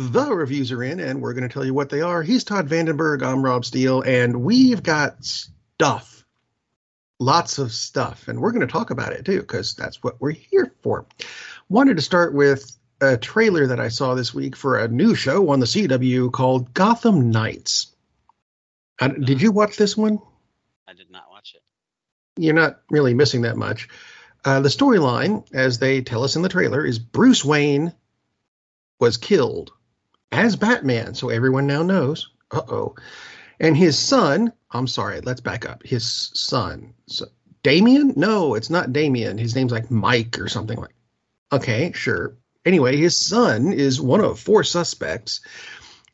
The reviews are in, and we're going to tell you what they are. He's Todd Vandenberg. I'm Rob Steele, and we've got stuff. Lots of stuff. And we're going to talk about it too, because that's what we're here for. Wanted to start with a trailer that I saw this week for a new show on the CW called Gotham Knights. Uh, did you watch this one? I did not watch it. You're not really missing that much. Uh, the storyline, as they tell us in the trailer, is Bruce Wayne was killed as Batman, so everyone now knows. Uh oh. And his son, I'm sorry, let's back up. His son, so, Damien? No, it's not Damien. His name's like Mike or something like. Okay, sure. Anyway, his son is one of four suspects,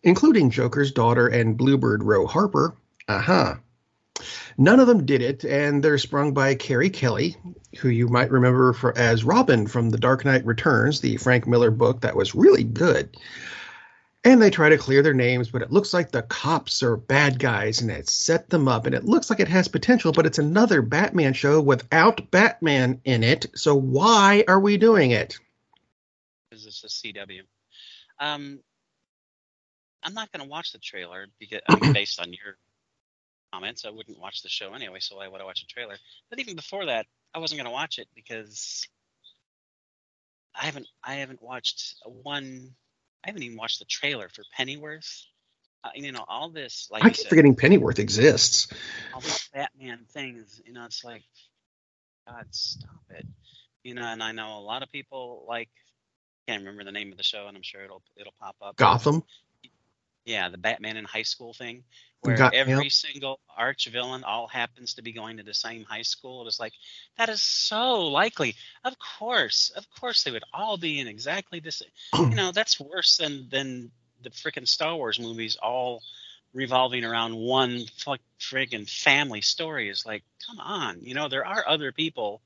including Joker's daughter and Bluebird Row Harper. Aha. Uh-huh. None of them did it, and they're sprung by Carrie Kelly, who you might remember for, as Robin from The Dark Knight Returns, the Frank Miller book that was really good. And they try to clear their names, but it looks like the cops are bad guys and it set them up. And it looks like it has potential, but it's another Batman show without Batman in it. So why are we doing it? Because it's a CW. Um, I'm not going to watch the trailer because I mean, based on your comments, I wouldn't watch the show anyway. So why would I watch a trailer? But even before that, I wasn't going to watch it because I haven't I haven't watched one I haven't even watched the trailer for Pennyworth. Uh, you know, all this like I keep said, forgetting Pennyworth exists. All these Batman things, you know, it's like, God, stop it. You know, and I know a lot of people like I can't remember the name of the show, and I'm sure it'll it'll pop up. Gotham. Yeah, the Batman in high school thing, where Got, every single arch villain all happens to be going to the same high school. It's like that is so likely. Of course, of course, they would all be in exactly the same. you know, that's worse than than the freaking Star Wars movies all revolving around one freaking family story. Is like, come on, you know, there are other people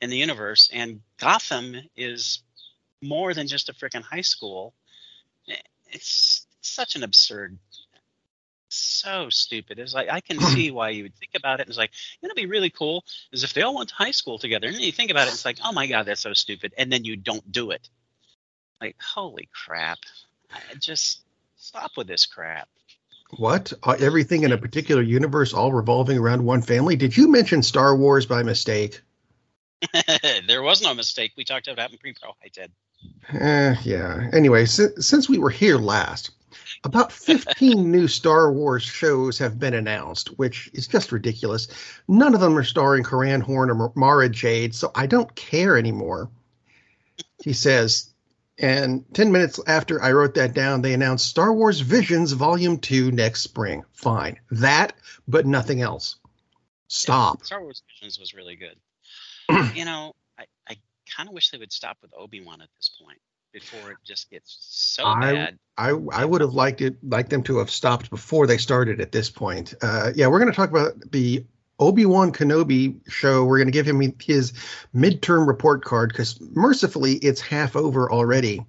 in the universe, and Gotham is more than just a freaking high school. It's such an absurd so stupid. It's like I can see why you would think about it. It's like you know, it'd be really cool is if they all went to high school together. And then you think about it, it's like, oh my god, that's so stupid. And then you don't do it. Like, holy crap! I just stop with this crap. What? Uh, everything in a particular universe all revolving around one family? Did you mention Star Wars by mistake? there was no mistake. We talked about it in pre-pro. I did. Eh, yeah. Anyway, since, since we were here last, about 15 new Star Wars shows have been announced, which is just ridiculous. None of them are starring Corran Horn or Mara Jade, so I don't care anymore. He says, and 10 minutes after I wrote that down, they announced Star Wars Visions Volume 2 next spring. Fine. That, but nothing else. Stop. Yeah, Star Wars Visions was really good. you know, I, I kind of wish they would stop with Obi Wan at this point before it just gets so I, bad. I I would have liked it like them to have stopped before they started at this point. Uh, yeah, we're going to talk about the Obi Wan Kenobi show. We're going to give him his midterm report card because mercifully it's half over already.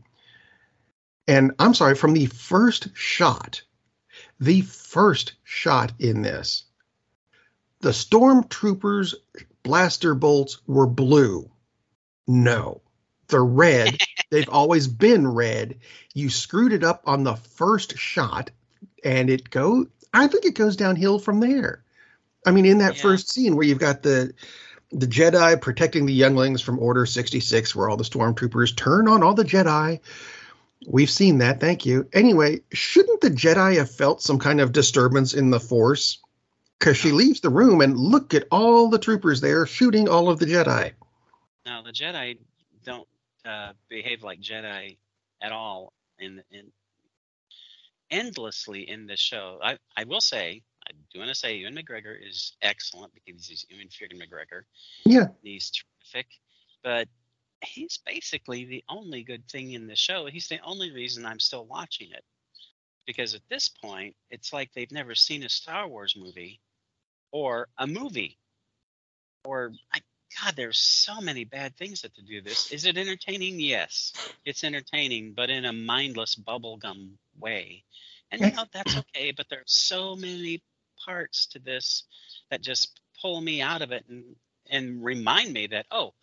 And I'm sorry, from the first shot, the first shot in this, the stormtroopers' blaster bolts were blue. No, they're red. They've always been red. You screwed it up on the first shot, and it go. I think it goes downhill from there. I mean, in that yeah. first scene where you've got the the Jedi protecting the younglings from Order 66, where all the stormtroopers turn on all the Jedi. We've seen that. Thank you. Anyway, shouldn't the Jedi have felt some kind of disturbance in the Force? Because she leaves the room and look at all the troopers there shooting all of the Jedi. Now, the Jedi don't uh, behave like Jedi at all in in endlessly in this show. I I will say I do want to say Ewan McGregor is excellent because he's Ewan freaking McGregor. Yeah, he's terrific, but he's basically the only good thing in the show. He's the only reason I'm still watching it because at this point it's like they've never seen a Star Wars movie or a movie or I God, there's so many bad things that to do this. Is it entertaining? Yes, it's entertaining, but in a mindless bubblegum way. And you know that's okay, but there's so many parts to this that just pull me out of it and and remind me that oh,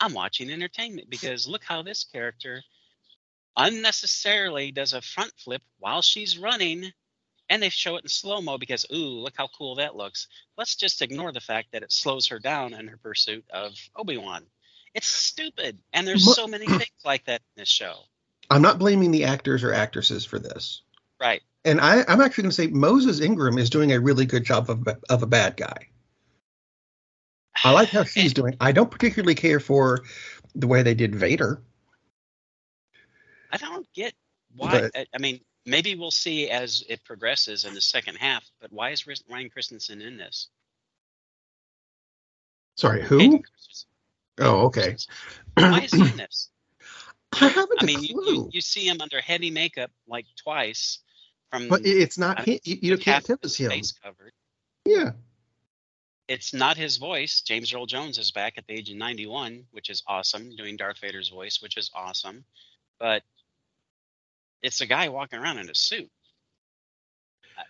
I'm watching entertainment because look how this character unnecessarily does a front flip while she's running and they show it in slow mo because ooh look how cool that looks. Let's just ignore the fact that it slows her down in her pursuit of obi-wan. It's stupid and there's so many things like that in this show. I'm not blaming the actors or actresses for this. Right. And I, i'm actually going to say moses ingram is doing a really good job of, of a bad guy. I like how she's doing i don't particularly care for the way they did vader. I don't get why. But, I mean, maybe we'll see as it progresses in the second half. But why is Ryan Christensen in this? Sorry, who? Oh, okay. why is he in this? I haven't. I mean, you, you, you, see him under heavy makeup like twice. From but it's not him. You, can't tell it's him. Face covered. Yeah. It's not his voice. James Earl Jones is back at the age of 91, which is awesome, doing Darth Vader's voice, which is awesome. But it's a guy walking around in a suit.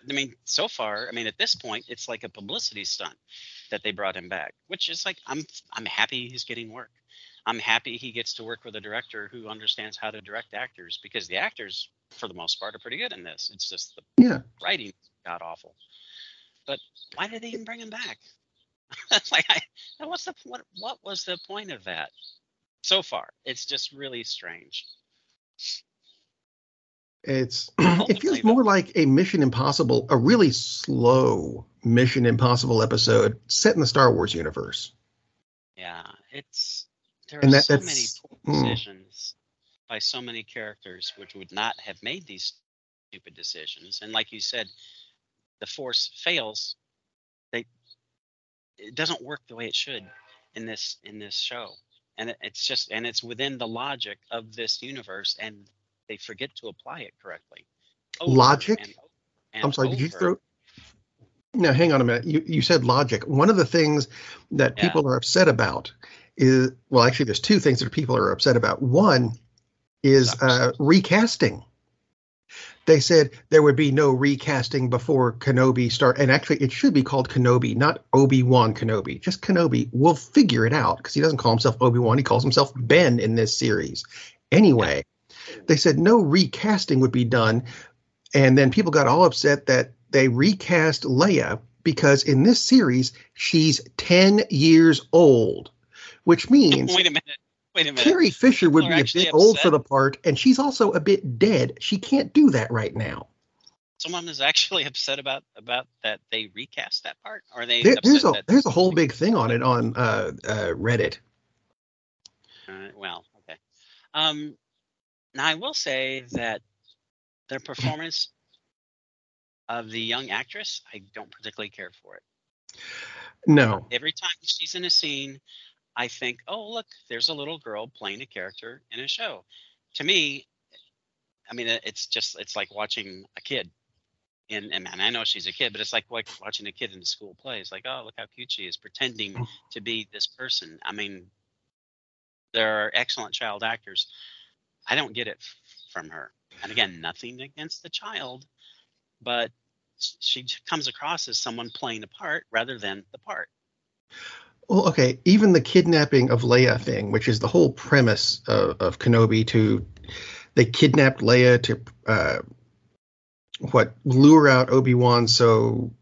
I mean, so far, I mean, at this point, it's like a publicity stunt that they brought him back, which is like I'm I'm happy he's getting work. I'm happy he gets to work with a director who understands how to direct actors because the actors, for the most part, are pretty good in this. It's just the yeah. writing got awful. But why did they even bring him back? like, I, what's the what? What was the point of that? So far, it's just really strange. It's it feels more like a Mission Impossible, a really slow Mission Impossible episode set in the Star Wars universe. Yeah, it's there are that, so many hmm. decisions mm. by so many characters which would not have made these stupid decisions. And like you said, the Force fails. They it doesn't work the way it should in this in this show, and it, it's just and it's within the logic of this universe and they forget to apply it correctly. logic. And, and I'm sorry. Over. Did you throw? Now, hang on a minute. You you said logic. One of the things that yeah. people are upset about is well, actually, there's two things that people are upset about. One is uh, recasting. They said there would be no recasting before Kenobi start, and actually, it should be called Kenobi, not Obi Wan Kenobi. Just Kenobi. We'll figure it out because he doesn't call himself Obi Wan. He calls himself Ben in this series. Anyway, they said no recasting would be done. And then people got all upset that they recast Leia because in this series, she's 10 years old, which means. Wait a minute. Wait a minute. Carrie Fisher would be a bit upset. old for the part, and she's also a bit dead. She can't do that right now. Someone is actually upset about about that they recast that part, or they there, there's a there's a whole big thing on it on uh, uh, Reddit. Uh, well, okay. Um, now, I will say that their performance of the young actress, I don't particularly care for it. No. Every time she's in a scene, I think, oh, look, there's a little girl playing a character in a show. To me, I mean, it's just, it's like watching a kid. And, and I know she's a kid, but it's like watching a kid in a school play. It's like, oh, look how cute she is, pretending mm. to be this person. I mean, there are excellent child actors I don't get it from her. And again, nothing against the child, but she comes across as someone playing a part rather than the part. Well, okay, even the kidnapping of Leia thing, which is the whole premise of, of Kenobi, to they kidnapped Leia to uh, what lure out Obi Wan so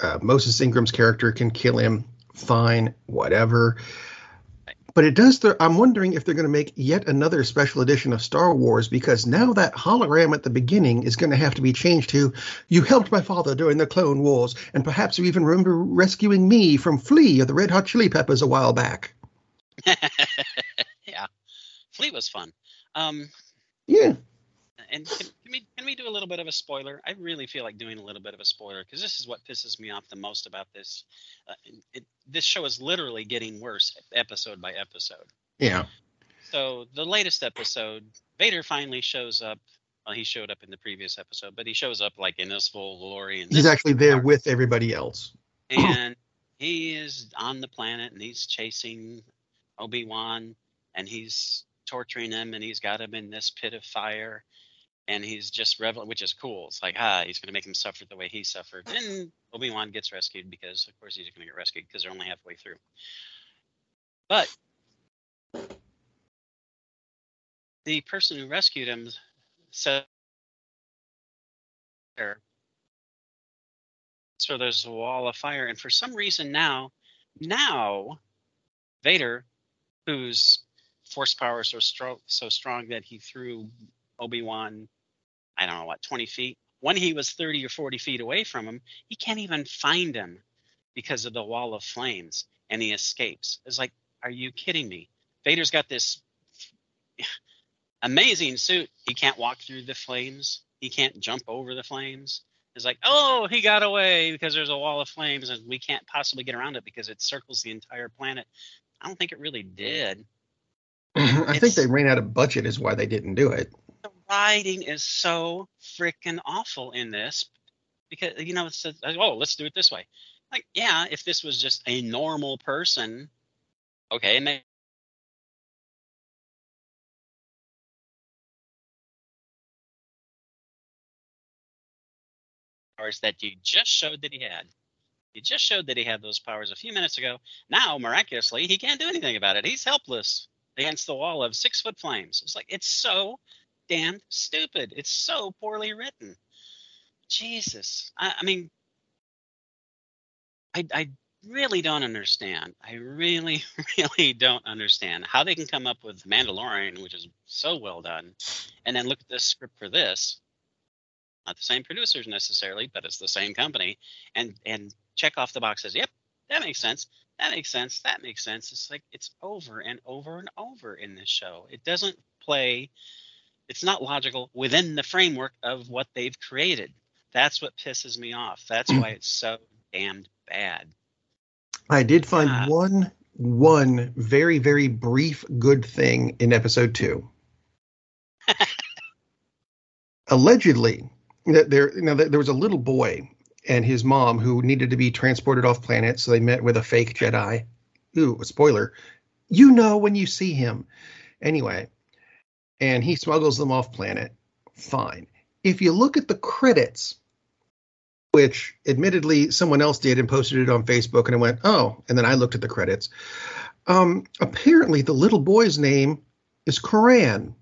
uh, Moses Ingram's character can kill him. Fine, whatever. But it does. Th- I'm wondering if they're going to make yet another special edition of Star Wars because now that hologram at the beginning is going to have to be changed to "You helped my father during the Clone Wars, and perhaps you even remember rescuing me from Flea of the Red Hot Chili Peppers a while back." yeah, Flea was fun. Um, yeah and can, can, we can we do a little bit of a spoiler? I really feel like doing a little bit of a spoiler because this is what pisses me off the most about this. Uh, it, this show is literally getting worse episode by episode. Yeah. So the latest episode, Vader finally shows up. Well, he showed up in the previous episode, but he shows up like in his full glory. And he's actually there with everybody else. And he is on the planet, and he's chasing Obi Wan, and he's torturing him, and he's got him in this pit of fire and he's just reveling, which is cool. It's like, ah, he's going to make him suffer the way he suffered. And Obi Wan gets rescued because, of course, he's going to get rescued because they're only halfway through. But the person who rescued him said so there's a wall of fire and for some reason now now vader whose force power is so strong so strong that he threw obi-wan i don't know what 20 feet when he was 30 or 40 feet away from him he can't even find him because of the wall of flames and he escapes it's like are you kidding me vader's got this amazing suit. He can't walk through the flames. He can't jump over the flames. It's like, oh, he got away because there's a wall of flames and we can't possibly get around it because it circles the entire planet. I don't think it really did. I it's, think they ran out of budget, is why they didn't do it. Writing is so freaking awful in this because, you know, it's, oh, let's do it this way. Like, yeah, if this was just a normal person, okay, and they powers that you just showed that he had. You just showed that he had those powers a few minutes ago. Now, miraculously, he can't do anything about it. He's helpless against the wall of six foot flames. It's like, it's so damn stupid. It's so poorly written. Jesus. I, I mean, I, I really don't understand. I really, really don't understand how they can come up with Mandalorian, which is so well done, and then look at this script for this not the same producers necessarily, but it's the same company, and and check off the boxes. Yep, that makes sense. That makes sense. That makes sense. It's like it's over and over and over in this show. It doesn't play. It's not logical within the framework of what they've created. That's what pisses me off. That's why it's so damned bad. I did find uh, one one very very brief good thing in episode 2. Allegedly, that there you know there was a little boy and his mom who needed to be transported off planet, so they met with a fake Jedi. Ooh, a spoiler. You know when you see him. Anyway, and he smuggles them off planet. Fine. If you look at the credits, which admittedly someone else did and posted it on Facebook, and I went, oh, and then I looked at the credits. Um, apparently, the little boy's name is Corran,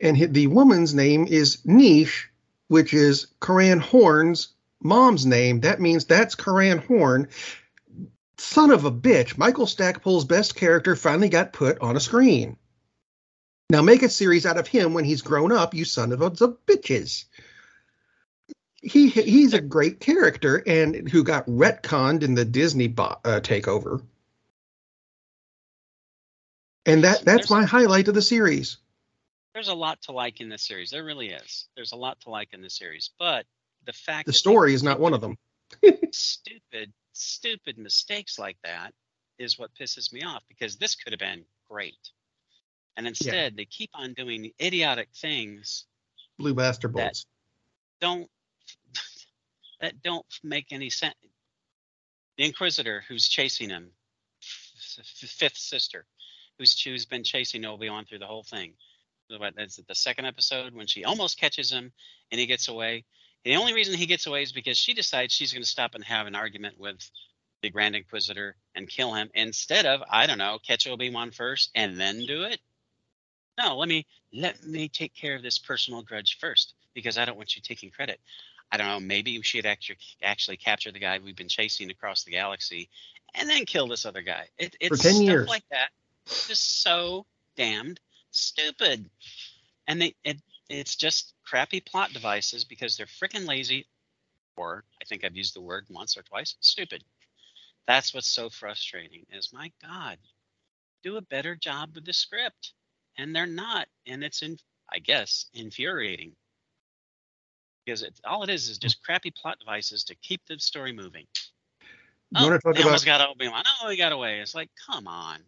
and the woman's name is Nyche, which is Corran Horn's mom's name. That means that's Corran Horn. Son of a bitch, Michael Stackpole's best character finally got put on a screen. Now make a series out of him when he's grown up, you son of a bitches. He he's a great character and who got retconned in the Disney bo- uh, takeover. And that that's my highlight of the series there's a lot to like in this series. There really is. There's a lot to like in this series, but the fact the story is not one of them. stupid, stupid mistakes like that is what pisses me off because this could have been great, and instead yeah. they keep on doing idiotic things. Blue blaster bolts. Don't that don't make any sense. The Inquisitor who's chasing him, fifth sister, who's who's been chasing Obi Wan through the whole thing what is it the second episode when she almost catches him and he gets away. And the only reason he gets away is because she decides she's going to stop and have an argument with the Grand Inquisitor and kill him instead of I don't know catch Obi Wan first and then do it. No, let me let me take care of this personal grudge first because I don't want you taking credit. I don't know. Maybe she had actually actually capture the guy we've been chasing across the galaxy and then kill this other guy. It, it's For 10 stuff years. like that. Just so damned stupid. And they it, it's just crappy plot devices because they're freaking lazy, or I think I've used the word once or twice, stupid. That's what's so frustrating. Is my God, do a better job with the script, and they're not, and it's in I guess infuriating because it, all it is is just crappy plot devices to keep the story moving. You oh, want to talk they about... almost got Obi-Wan. Oh, he got away. It's like, come on.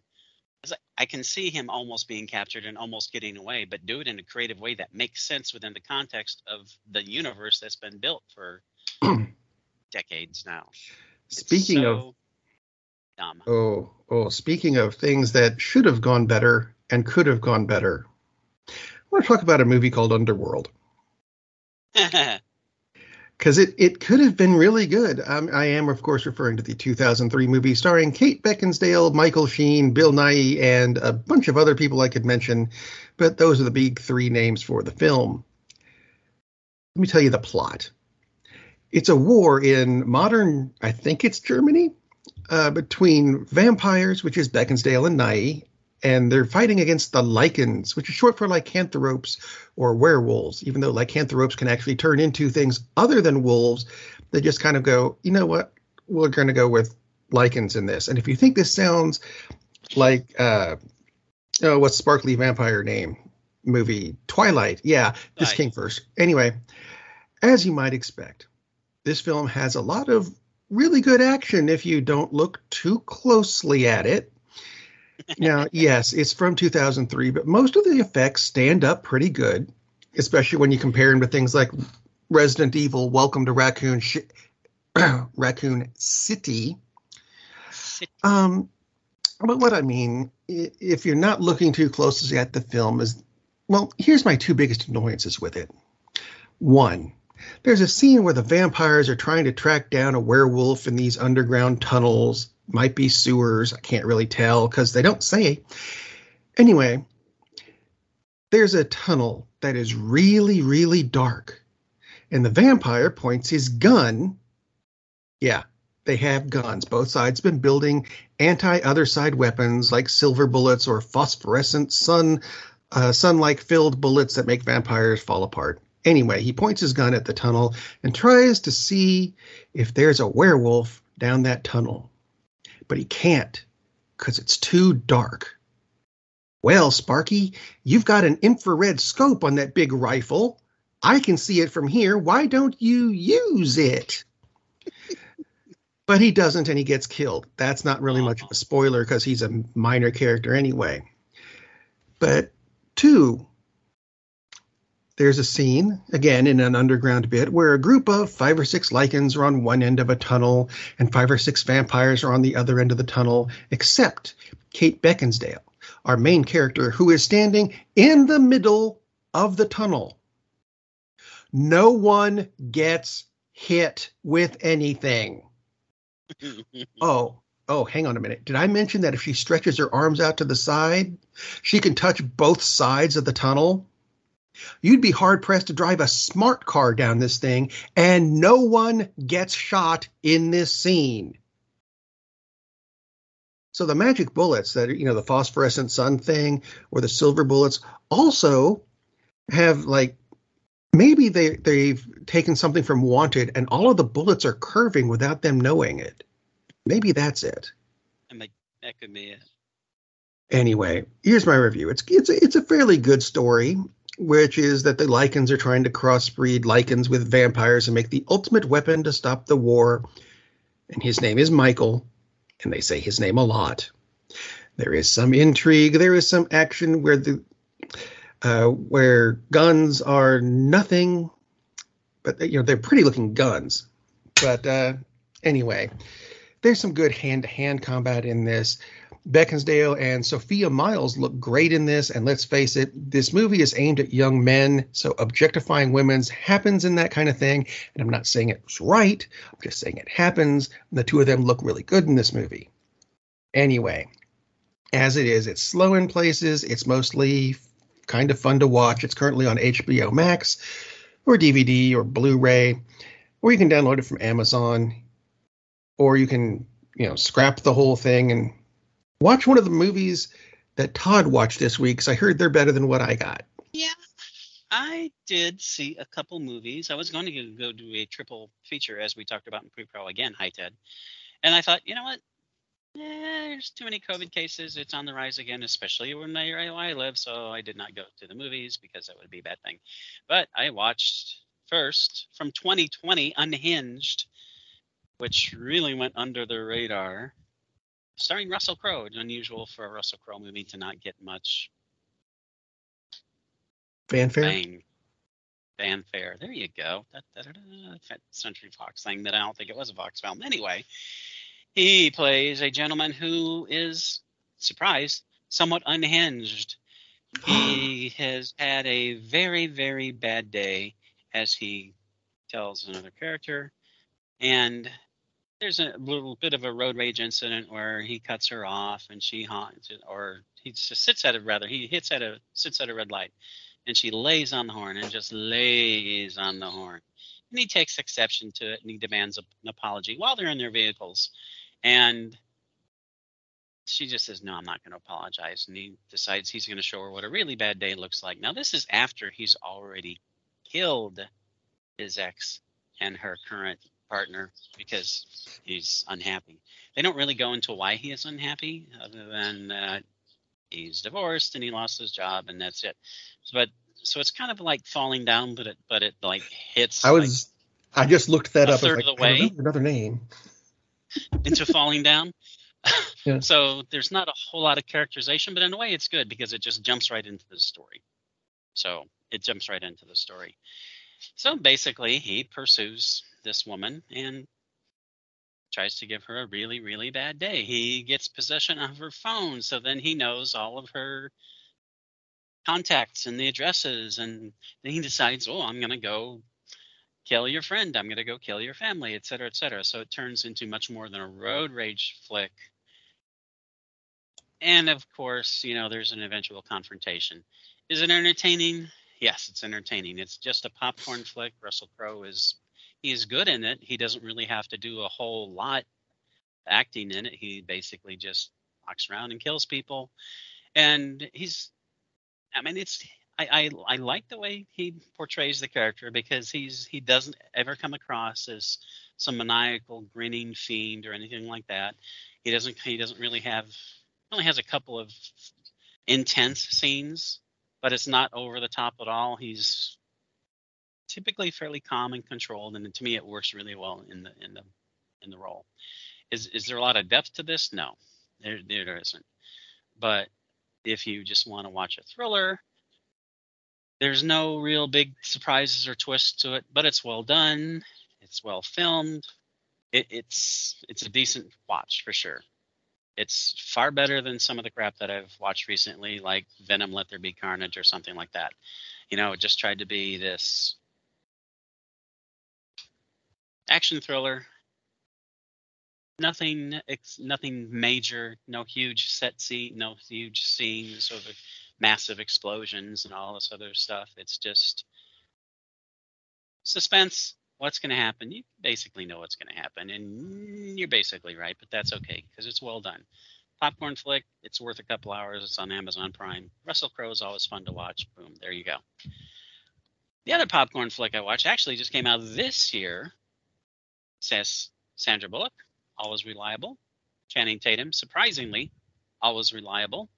It's like, I can see him almost being captured and almost getting away, but do it in a creative way that makes sense within the context of the universe that's been built for decades now. Speaking so of dumb. Oh, oh, speaking of things that should have gone better and could have gone better. I want to talk about a movie called Underworld. because it, it could have been really good. Um, I am, of course, referring to the 2003 movie starring Kate Beckinsale, Michael Sheen, Bill Nighy, and a bunch of other people I could mention, but those are the big three names for the film. Let me tell you the plot. It's a war in modern, I think it's Germany, uh, between vampires, which is Beckinsale and Nighy, and they're fighting against the lycans, which is short for lycanthropes or werewolves. Even though lycanthropes can actually turn into things other than wolves, they just kind of go, you know what, we're going to go with lycans in this. And if you think this sounds like, uh, oh, what's sparkly vampire name movie? Twilight. Yeah, this right. came first. Anyway, as you might expect, this film has a lot of really good action if you don't look too closely at it now, yes, it's from 2003, but most of the effects stand up pretty good, especially when you compare them to things like Resident Evil, Welcome to Raccoon Sh- Raccoon City. City. Um, but what I mean, if you're not looking too closely at the film, is well, here's my two biggest annoyances with it. One, there's a scene where the vampires are trying to track down a werewolf in these underground tunnels might be sewers. I can't really tell because they don't say. Anyway, there's a tunnel that is really, really dark. And the vampire points his gun. Yeah, they have guns. Both sides been building anti other side weapons like silver bullets or phosphorescent sun uh, sunlight filled bullets that make vampires fall apart. Anyway, he points his gun at the tunnel and tries to see if there's a werewolf down that tunnel but he can't because it's too dark. Well, Sparky, you've got an infrared scope on that big rifle. I can see it from here. Why don't you use it? but he doesn't and he gets killed. That's not really much of a spoiler because he's a minor character anyway. But two, there's a scene, again in an underground bit, where a group of five or six lycans are on one end of a tunnel and five or six vampires are on the other end of the tunnel, except Kate Beckinsale, our main character, who is standing in the middle of the tunnel. No one gets hit with anything. oh, oh, hang on a minute. Did I mention that if she stretches her arms out to the side, she can touch both sides of the tunnel? You'd be hard pressed to drive a smart car down this thing, and no one gets shot in this scene. So the magic bullets that you know the phosphorescent sun thing or the silver bullets also have like maybe they they've taken something from Wanted and all of the bullets are curving without them knowing it. Maybe that's it. That could be it. Anyway, here's my review. It's it's a, it's a fairly good story which is that the Lycans are trying to crossbreed Lycans with vampires and make the ultimate weapon to stop the war. And his name is Michael, and they say his name a lot. There is some intrigue. There is some action where the uh, where guns are nothing, but you know they're pretty looking guns. But uh, anyway, there's some good hand to hand combat in this. Beckinsale and Sophia Myles look great in this. And let's face it, this movie is aimed at young men. So objectifying women's happens in that kind of thing. And I'm not saying it's right, I'm just saying it happens. And the two of them look really good in this movie. Anyway, as it is, it's slow in places. It's mostly kind of fun to watch. It's currently on HBO Max or DVD or Blu ray, or you can download it from Amazon, or you can, you know, scrap the whole thing and watch one of the movies that Todd watched this week because I heard they're better than what I got. Yeah, I did see a couple movies. I was going to go do a triple feature as we talked about in pre-pro again, hi Ted. And I thought, you know what? Eh, there's too many COVID cases. It's on the rise again, especially where I live. So I did not go to the movies because that would be a bad thing. But I watched first from 2020 Unhinged, which really went under the radar starring Russell Crowe. It's unusual for a Russell Crowe movie to not get much fanfare. Bang. Fanfare. There you go. That, that, that, Century Fox thing that I don't think it was a Fox film. Anyway, he plays a gentleman who is surprised, somewhat unhinged. He has had a very, very bad day as he tells another character, and there's a little bit of a road rage incident where he cuts her off and she haunts or he just sits at a rather he hits at a sits at a red light and she lays on the horn and just lays on the horn. And he takes exception to it and he demands an apology while they're in their vehicles. And she just says no i'm not going to apologize. And he decides he's going to show her what a really bad day looks like. Now this is after he's already killed his ex and her current partner because he's unhappy. They don't really go into why he is unhappy, other than that he's divorced and he lost his job, and that's it. But so it's kind of like falling down, but it but it like hits. I was like I just looked that up. Third like, of the way, another name into falling down. yeah. So there's not a whole lot of characterization, but in a way it's good because it just jumps right into the story. So it jumps right into the story. So basically, he pursues this woman and tries to give her a really, really bad day. He gets possession of her phone, so then he knows all of her contacts and the addresses, and then he decides, oh, I'm going to go kill your friend. I'm going to go kill your family, et cetera, et cetera. So it turns into much more than a road rage flick. And of course, you know, there's an eventual confrontation. Is it entertaining? Yes, it's entertaining. It's just a popcorn flick. Russell Crowe is he's good in it. He doesn't really have to do a whole lot acting in it. He basically just walks around and kills people. And he's I mean it's I, I, I like the way he portrays the character because he's he doesn't ever come across as some maniacal grinning fiend or anything like that. He doesn't he doesn't really have only has a couple of intense scenes, but it's not over the top at all. He's typically fairly calm and controlled, and to me, it works really well in the in the in the role. Is is there a lot of depth to this? No, there there isn't. But if you just want to watch a thriller, there's no real big surprises or twists to it, but it's well done. It's well filmed. It, it's it's a decent watch for sure. It's far better than some of the crap that I've watched recently, like Venom: Let There Be Carnage or something like that. You know, it just tried to be this action thriller. Nothing, nothing major. No huge set scene. No huge scenes or massive explosions and all this other stuff. It's just suspense. What's going to happen? You basically know what's going to happen, and you're basically right. But that's okay because it's well done. Popcorn flick. It's worth a couple hours. It's on Amazon Prime. Russell Crowe is always fun to watch. Boom. There you go. The other popcorn flick I watched actually just came out this year says Sandra Bullock, always reliable. Channing Tatum, surprisingly, always reliable.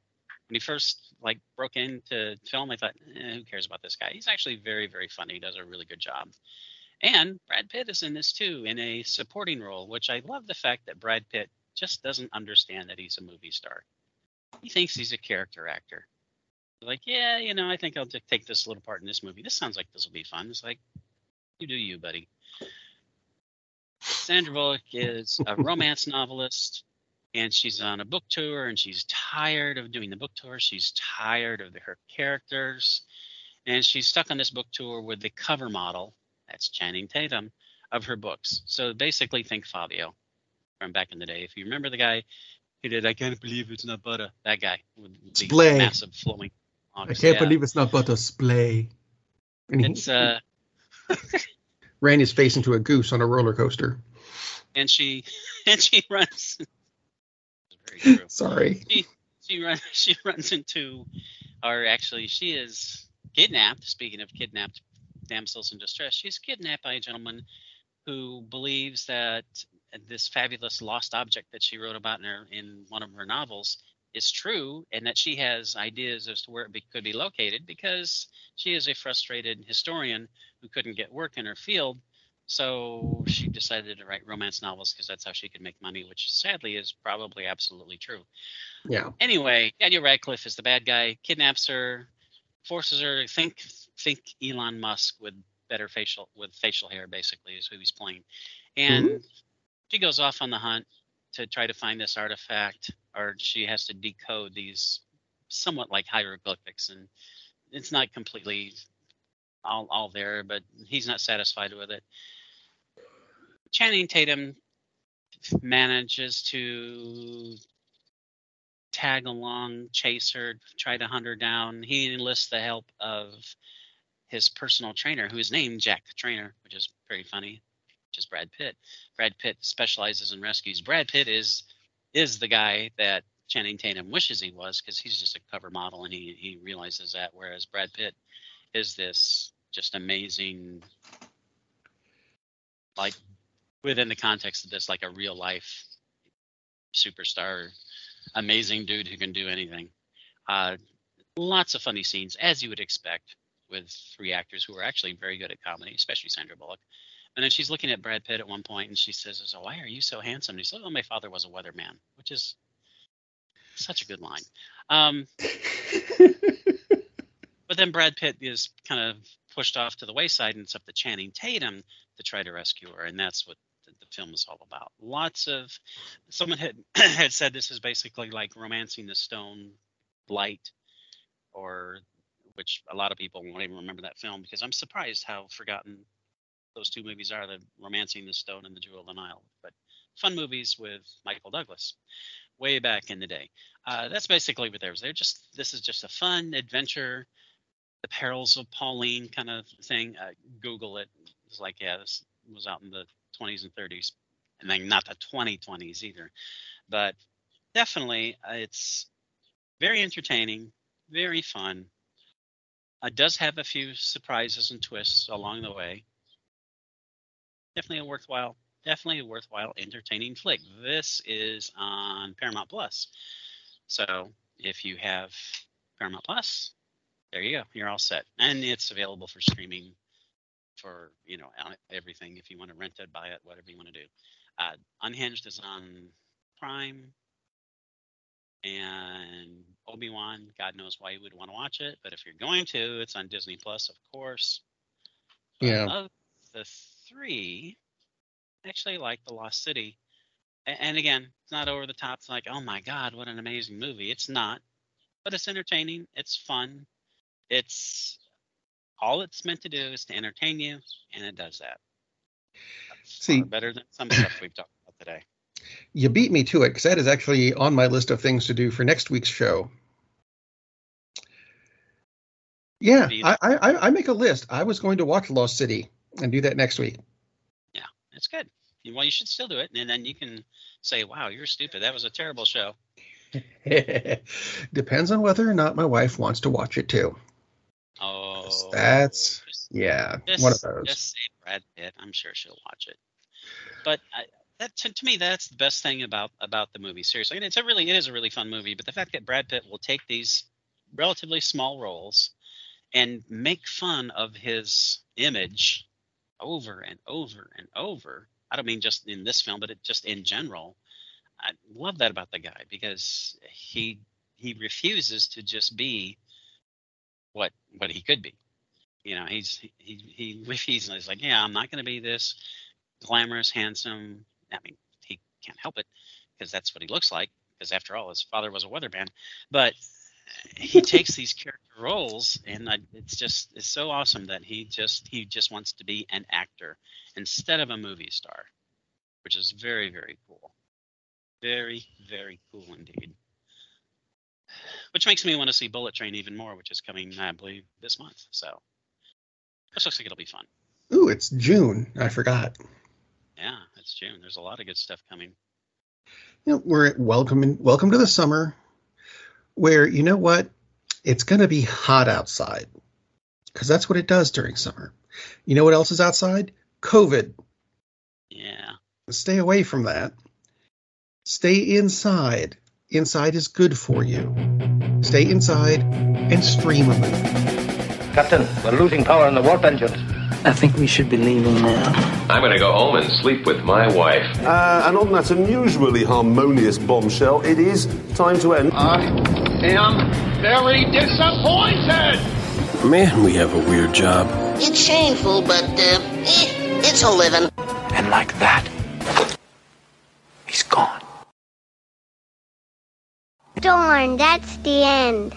When he first like broke into film, I thought, eh, who cares about this guy? He's actually very, very funny. He does a really good job. And Brad Pitt is in this too, in a supporting role, which I love the fact that Brad Pitt just doesn't understand that he's a movie star. He thinks he's a character actor. Like, yeah, you know, I think I'll take this little part in this movie. This sounds like this will be fun. It's like, you do you, buddy. Sandra Bullock is a romance novelist, and she's on a book tour, and she's tired of doing the book tour. She's tired of the, her characters, and she's stuck on this book tour with the cover model, that's Channing Tatum, of her books. So basically, think Fabio from back in the day. If you remember the guy who did "I can't believe it's not butter," that guy with the Splay. massive flowing. I can't yeah. believe it's not butter. Splay. It's uh. ran his face into a goose on a roller coaster. And she and she runs. Sorry. She she runs she runs into, or actually she is kidnapped. Speaking of kidnapped damsels in distress, she's kidnapped by a gentleman who believes that this fabulous lost object that she wrote about in her in one of her novels is true and that she has ideas as to where it be, could be located because she is a frustrated historian who couldn't get work in her field. So she decided to write romance novels because that's how she could make money, which sadly is probably absolutely true. Yeah. Anyway, Daniel Radcliffe is the bad guy, kidnaps her, forces her to think think Elon Musk with better facial with facial hair, basically, is who he's playing. And mm-hmm. she goes off on the hunt to try to find this artifact, or she has to decode these somewhat like hieroglyphics, and it's not completely all all there, but he's not satisfied with it. Channing Tatum manages to tag along, chase her, try to hunt her down. He enlists the help of his personal trainer, who is named Jack the Trainer, which is very funny, which is Brad Pitt. Brad Pitt specializes in rescues. Brad Pitt is is the guy that Channing Tatum wishes he was because he's just a cover model and he he realizes that. Whereas Brad Pitt is this just amazing, like within the context of this, like a real life superstar, amazing dude who can do anything. Uh, lots of funny scenes, as you would expect with three actors who are actually very good at comedy, especially Sandra Bullock. And then she's looking at Brad Pitt at one point and she says, so Why are you so handsome? And he says, Oh, my father was a weatherman, which is such a good line. Um, but then Brad Pitt is kind of pushed off to the wayside and it's up to Channing Tatum to try to rescue her. And that's what the, the film is all about. Lots of, someone had, had said this is basically like romancing the stone light or which a lot of people won't even remember that film because I'm surprised how forgotten those two movies are the romancing the stone and the jewel of the nile but fun movies with michael douglas way back in the day uh, that's basically what there's they're just this is just a fun adventure the perils of pauline kind of thing uh, google it. It's like yeah this was out in the 20s and 30s and then not the 2020s either. But definitely uh, it's very entertaining very fun. It uh, does have a few surprises and twists along the way. Definitely a worthwhile, definitely a worthwhile, entertaining flick. This is on Paramount Plus. So if you have Paramount Plus, there you go. You're all set, and it's available for streaming for you know everything. If you want to rent it, buy it, whatever you want to do. Uh, Unhinged is on Prime, and Obi Wan. God knows why you would want to watch it, but if you're going to, it's on Disney Plus, of course. Yeah. Of the three, actually like The Lost City. And, and again, it's not over the top. It's like, oh my God, what an amazing movie. It's not, but it's entertaining. It's fun. It's all it's meant to do is to entertain you, and it does that. That's See, better than some stuff we've talked about today. You beat me to it because that is actually on my list of things to do for next week's show. Yeah, I, I, I make a list. I was going to watch Lost City and do that next week. Yeah, it's good. Well, you should still do it, and then you can say, "Wow, you're stupid. That was a terrible show." Depends on whether or not my wife wants to watch it too. Oh, that's just, yeah, just, one of those. Just say Brad Pitt. I'm sure she'll watch it. But I, that to, to, me, that's the best thing about about the movie. Seriously, and it's a really it is a really fun movie. But the fact that Brad Pitt will take these relatively small roles and make fun of his image over and over and over. I don't mean just in this film, but it, just in general. I love that about the guy because he he refuses to just be what what he could be. You know, he's he he refuses. He's like, yeah, I'm not going to be this glamorous, handsome. I mean, he can't help it because that's what he looks like. Because after all, his father was a weatherman. But he takes these character roles, and I, it's just it's so awesome that he just he just wants to be an actor instead of a movie star, which is very very cool, very very cool indeed. Which makes me want to see Bullet Train even more, which is coming I believe this month. So this looks like it'll be fun. Ooh, it's June. I forgot. Yeah, it's June. There's a lot of good stuff coming. You know, we're welcoming welcome to the summer where you know what? It's going to be hot outside because that's what it does during summer. You know what else is outside? COVID. Yeah. Stay away from that. Stay inside. Inside is good for you. Stay inside and stream a movie. Captain, we're losing power in the warp engines. I think we should be leaving now. I'm going to go home and sleep with my wife. Uh, and on that unusually harmonious bombshell, it is time to end. I am very disappointed. Man, we have a weird job. It's shameful, but uh, eh, it's a living. And like that, he's gone. Darn, that's the end.